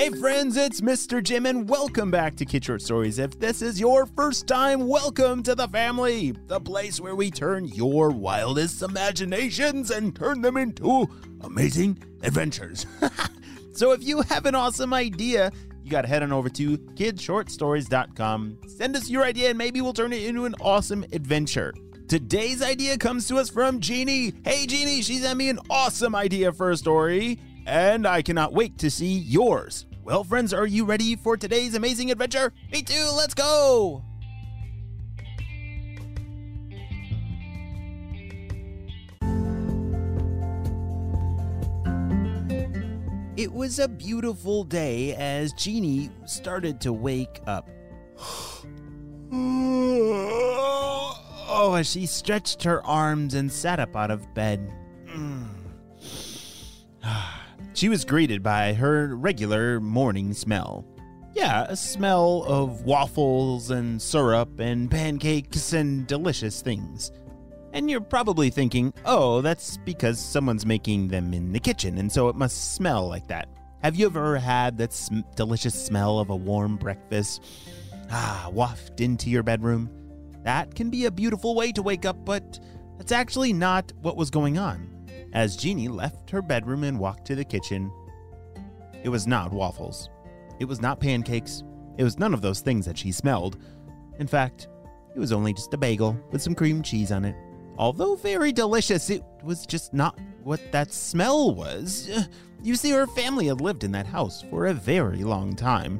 Hey friends, it's Mr. Jim and welcome back to Kid Short Stories. If this is your first time, welcome to the family, the place where we turn your wildest imaginations and turn them into amazing adventures. so if you have an awesome idea, you got to head on over to kidshortstories.com. Send us your idea and maybe we'll turn it into an awesome adventure. Today's idea comes to us from Jeannie. Hey Jeannie, she sent me an awesome idea for a story and I cannot wait to see yours. Well, friends, are you ready for today's amazing adventure? Me too, let's go! It was a beautiful day as Jeannie started to wake up. oh, as she stretched her arms and sat up out of bed. She was greeted by her regular morning smell. Yeah, a smell of waffles and syrup and pancakes and delicious things. And you're probably thinking, oh, that's because someone's making them in the kitchen, and so it must smell like that. Have you ever had that sm- delicious smell of a warm breakfast? Ah, waft into your bedroom? That can be a beautiful way to wake up, but that's actually not what was going on. As Jeannie left her bedroom and walked to the kitchen, it was not waffles. It was not pancakes. It was none of those things that she smelled. In fact, it was only just a bagel with some cream cheese on it. Although very delicious, it was just not what that smell was. You see, her family had lived in that house for a very long time.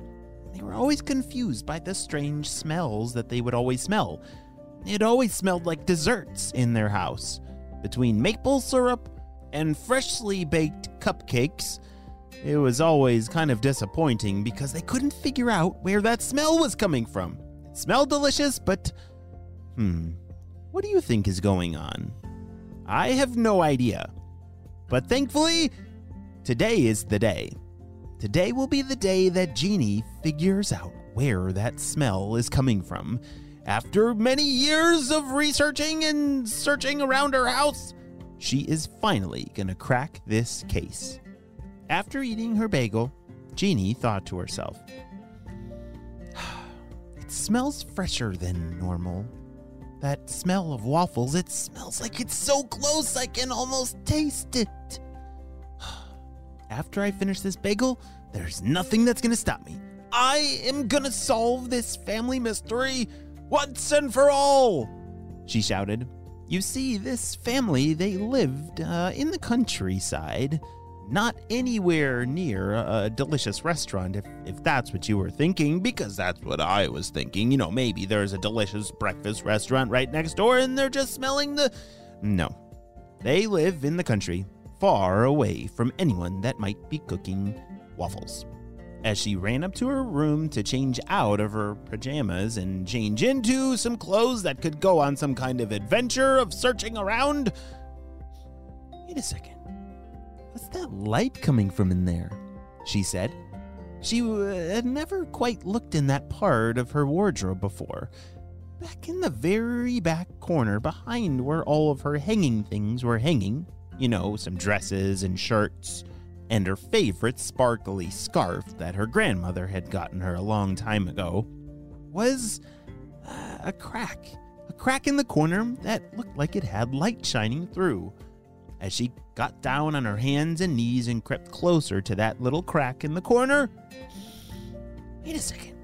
They were always confused by the strange smells that they would always smell. It always smelled like desserts in their house. Between maple syrup and freshly baked cupcakes, it was always kind of disappointing because they couldn't figure out where that smell was coming from. It smelled delicious, but hmm, what do you think is going on? I have no idea. But thankfully, today is the day. Today will be the day that Jeannie figures out where that smell is coming from. After many years of researching and searching around her house, she is finally gonna crack this case. After eating her bagel, Jeannie thought to herself, It smells fresher than normal. That smell of waffles, it smells like it's so close I can almost taste it. After I finish this bagel, there's nothing that's gonna stop me. I am gonna solve this family mystery once and for all, she shouted. You see, this family, they lived uh, in the countryside, not anywhere near a, delicious restaurant, if, if that's what you were thinking, because that's what I was thinking. You know, maybe there's a delicious breakfast restaurant right next door and they're just smelling the. No. They live in the country, far away from anyone that might be cooking waffles as she ran up to her room to change out of her pajamas and change into some clothes that could go on some kind of adventure of searching around. Wait a second. What's that light coming from in there? She said. She uh, had never quite looked in that part of her wardrobe before. Back in the very back corner behind where all of her hanging things were hanging, you know, some dresses and shirts and her favorite sparkly scarf that her grandmother had gotten her a long time ago, was uh, a crack. A crack in the corner that looked like it had light shining through. As she got down on her hands and knees and crept closer to that little crack in the corner, wait a second.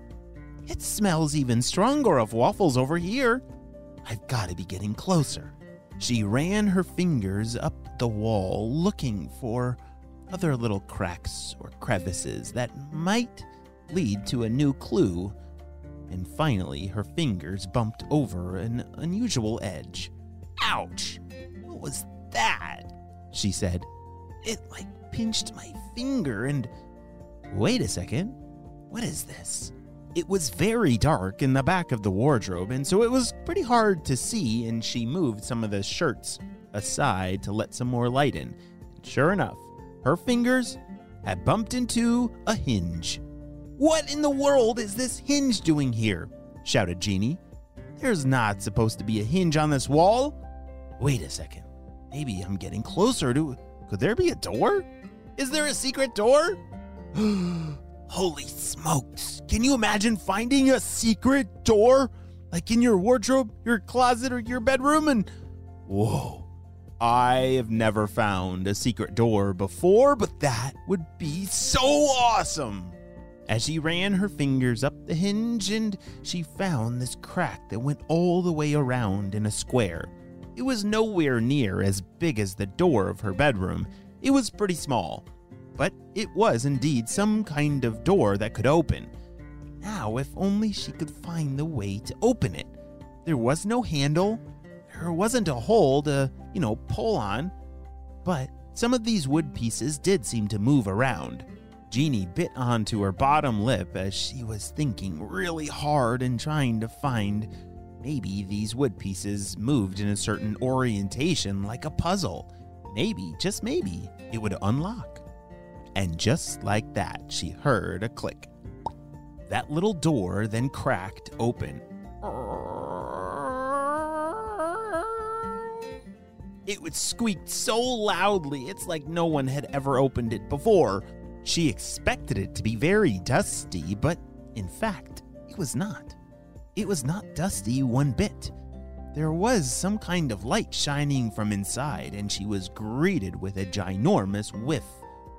It smells even stronger of waffles over here. I've got to be getting closer. She ran her fingers up the wall looking for other little cracks or crevices that might lead to a new clue. And finally, her fingers bumped over an unusual edge. Ouch! What was that? She said. It like pinched my finger and. Wait a second. What is this? It was very dark in the back of the wardrobe, and so it was pretty hard to see, and she moved some of the shirts aside to let some more light in. And sure enough, her fingers had bumped into a hinge. What in the world is this hinge doing here? shouted Jeannie. There's not supposed to be a hinge on this wall. Wait a second. Maybe I'm getting closer to. Could there be a door? Is there a secret door? Holy smokes. Can you imagine finding a secret door? Like in your wardrobe, your closet, or your bedroom? And whoa. I have never found a secret door before, but that would be so awesome. As she ran her fingers up the hinge and she found this crack that went all the way around in a square. It was nowhere near as big as the door of her bedroom. It was pretty small, but it was indeed some kind of door that could open. Now, if only she could find the way to open it. There was no handle, there wasn't a hole to, you know, pull on, but some of these wood pieces did seem to move around. Jeannie bit onto her bottom lip as she was thinking really hard and trying to find maybe these wood pieces moved in a certain orientation like a puzzle. Maybe, just maybe, it would unlock. And just like that, she heard a click. That little door then cracked open. It would squeak so loudly, it's like no one had ever opened it before. She expected it to be very dusty, but in fact, it was not. It was not dusty one bit. There was some kind of light shining from inside, and she was greeted with a ginormous whiff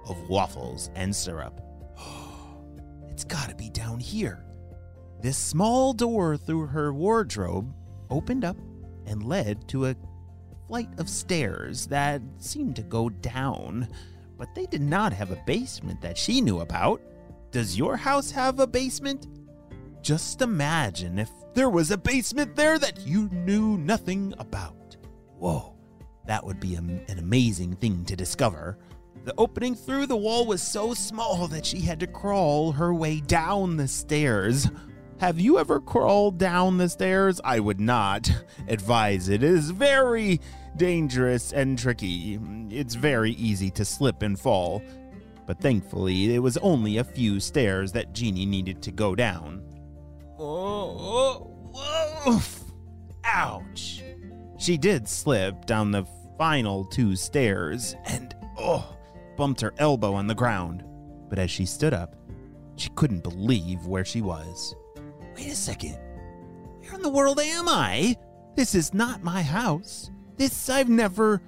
of waffles and syrup. it's gotta be down here. This small door through her wardrobe opened up and led to a flight of stairs that seemed to go down but they did not have a basement that she knew about. Does your house have a basement? Just imagine if there was a basement there that you knew nothing about. Whoa, that would be a, an amazing thing to discover. The opening through the wall was so small that she had to crawl her way down the stairs. Have you ever crawled down the stairs? I would not advise it. It is very dangerous and tricky. It's very easy to slip and fall. But thankfully, it was only a few stairs that Jeannie needed to go down. Oh, whoa, ouch. She did slip down the final two stairs and, oh, bumped her elbow on the ground. But as she stood up, she couldn't believe where she was. Wait a second. Where in the world am I? This is not my house. This I've never.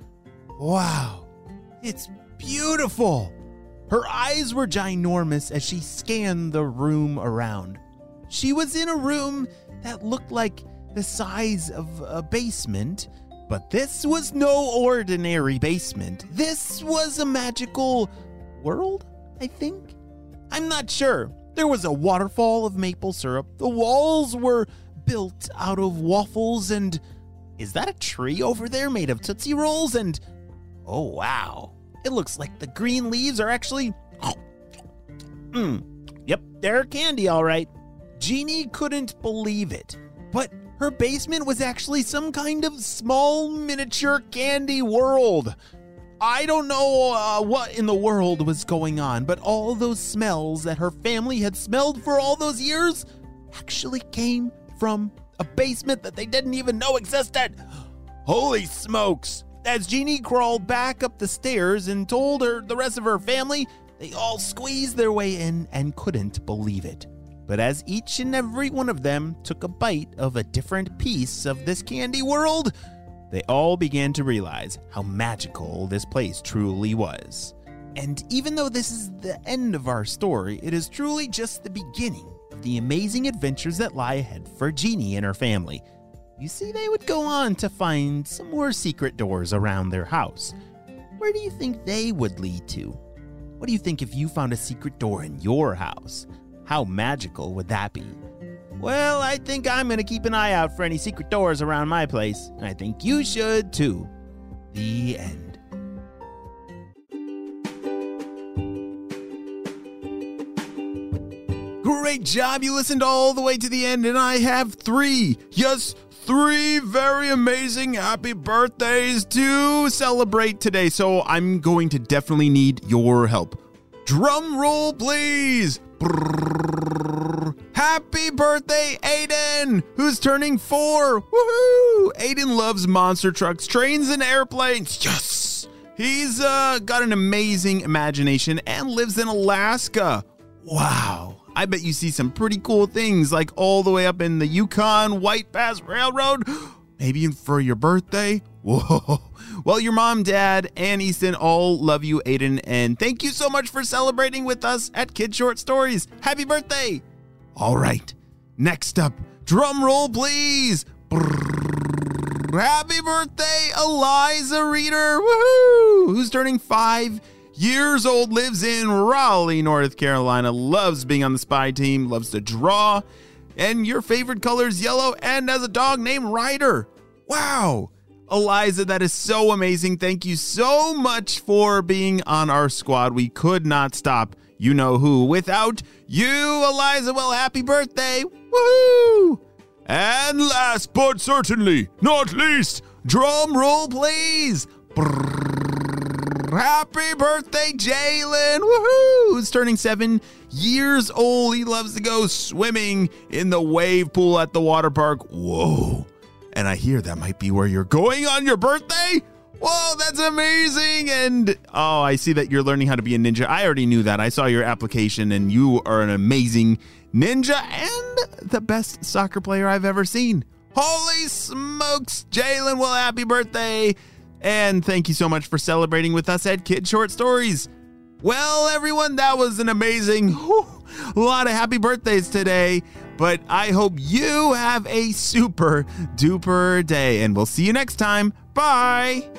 Wow. It's beautiful. Her eyes were ginormous as she scanned the room around. She was in a room that looked like the size of a basement, but this was no ordinary basement. This was a magical world, I think. I'm not sure. There was a waterfall of maple syrup. The walls were built out of waffles and is that a tree over there made of Tootsie Rolls? And oh, wow. It looks like the green leaves are actually. Mmm. Yep, they're candy, all right. Jeannie couldn't believe it. But her basement was actually some kind of small miniature candy world. I don't know uh, what in the world was going on, but all those smells that her family had smelled for all those years actually came from a basement that they didn't even know existed. Holy smokes! As Jeannie crawled back up the stairs and told her the rest of her family, they all squeezed their way in and couldn't believe it. But as each and every one of them took a bite of a different piece of this candy world, they all began to realize how magical this place truly was. And even though this is the end of our story, it is truly just the beginning of the amazing adventures that lie ahead for Jeannie and her family. You see, they would go on to find some more secret doors around their house. Where do you think they would lead to? What do you think if you found a secret door in your house? How magical would that be? Well, I think I'm going to keep an eye out for any secret doors around my place, and I think you should too. The end. Great job. You listened all the way to the end, and I have three, yes, three very amazing happy birthdays to celebrate today. So I'm going to definitely need your help. Drum roll, please. Brrr. Happy birthday, Aiden, who's turning four. Woohoo! Aiden loves monster trucks, trains, and airplanes. Yes! He's uh, got an amazing imagination and lives in Alaska. Wow. I bet you see some pretty cool things like all the way up in the Yukon White Pass Railroad. Maybe for your birthday. Whoa. Well, your mom, dad, and Easton all love you, Aiden, and thank you so much for celebrating with us at Kid Short Stories. Happy birthday! All right. Next up, drum roll, please. Brrr. Happy birthday, Eliza Reader. Woohoo! Who's turning five years old, lives in Raleigh, North Carolina, loves being on the spy team, loves to draw, and your favorite color is yellow, and has a dog named Ryder. Wow. Eliza, that is so amazing. Thank you so much for being on our squad. We could not stop you know who without you, Eliza. Well, happy birthday. Woohoo! And last but certainly not least, drum roll, please. Brrr. Happy birthday, Jalen! Woohoo! Who's turning seven years old. He loves to go swimming in the wave pool at the water park. Whoa. And I hear that might be where you're going on your birthday. Whoa, that's amazing. And oh, I see that you're learning how to be a ninja. I already knew that. I saw your application and you are an amazing ninja and the best soccer player I've ever seen. Holy smokes, Jalen. Well, happy birthday. And thank you so much for celebrating with us at Kid Short Stories. Well, everyone, that was an amazing whew, lot of happy birthdays today. But I hope you have a super duper day, and we'll see you next time. Bye.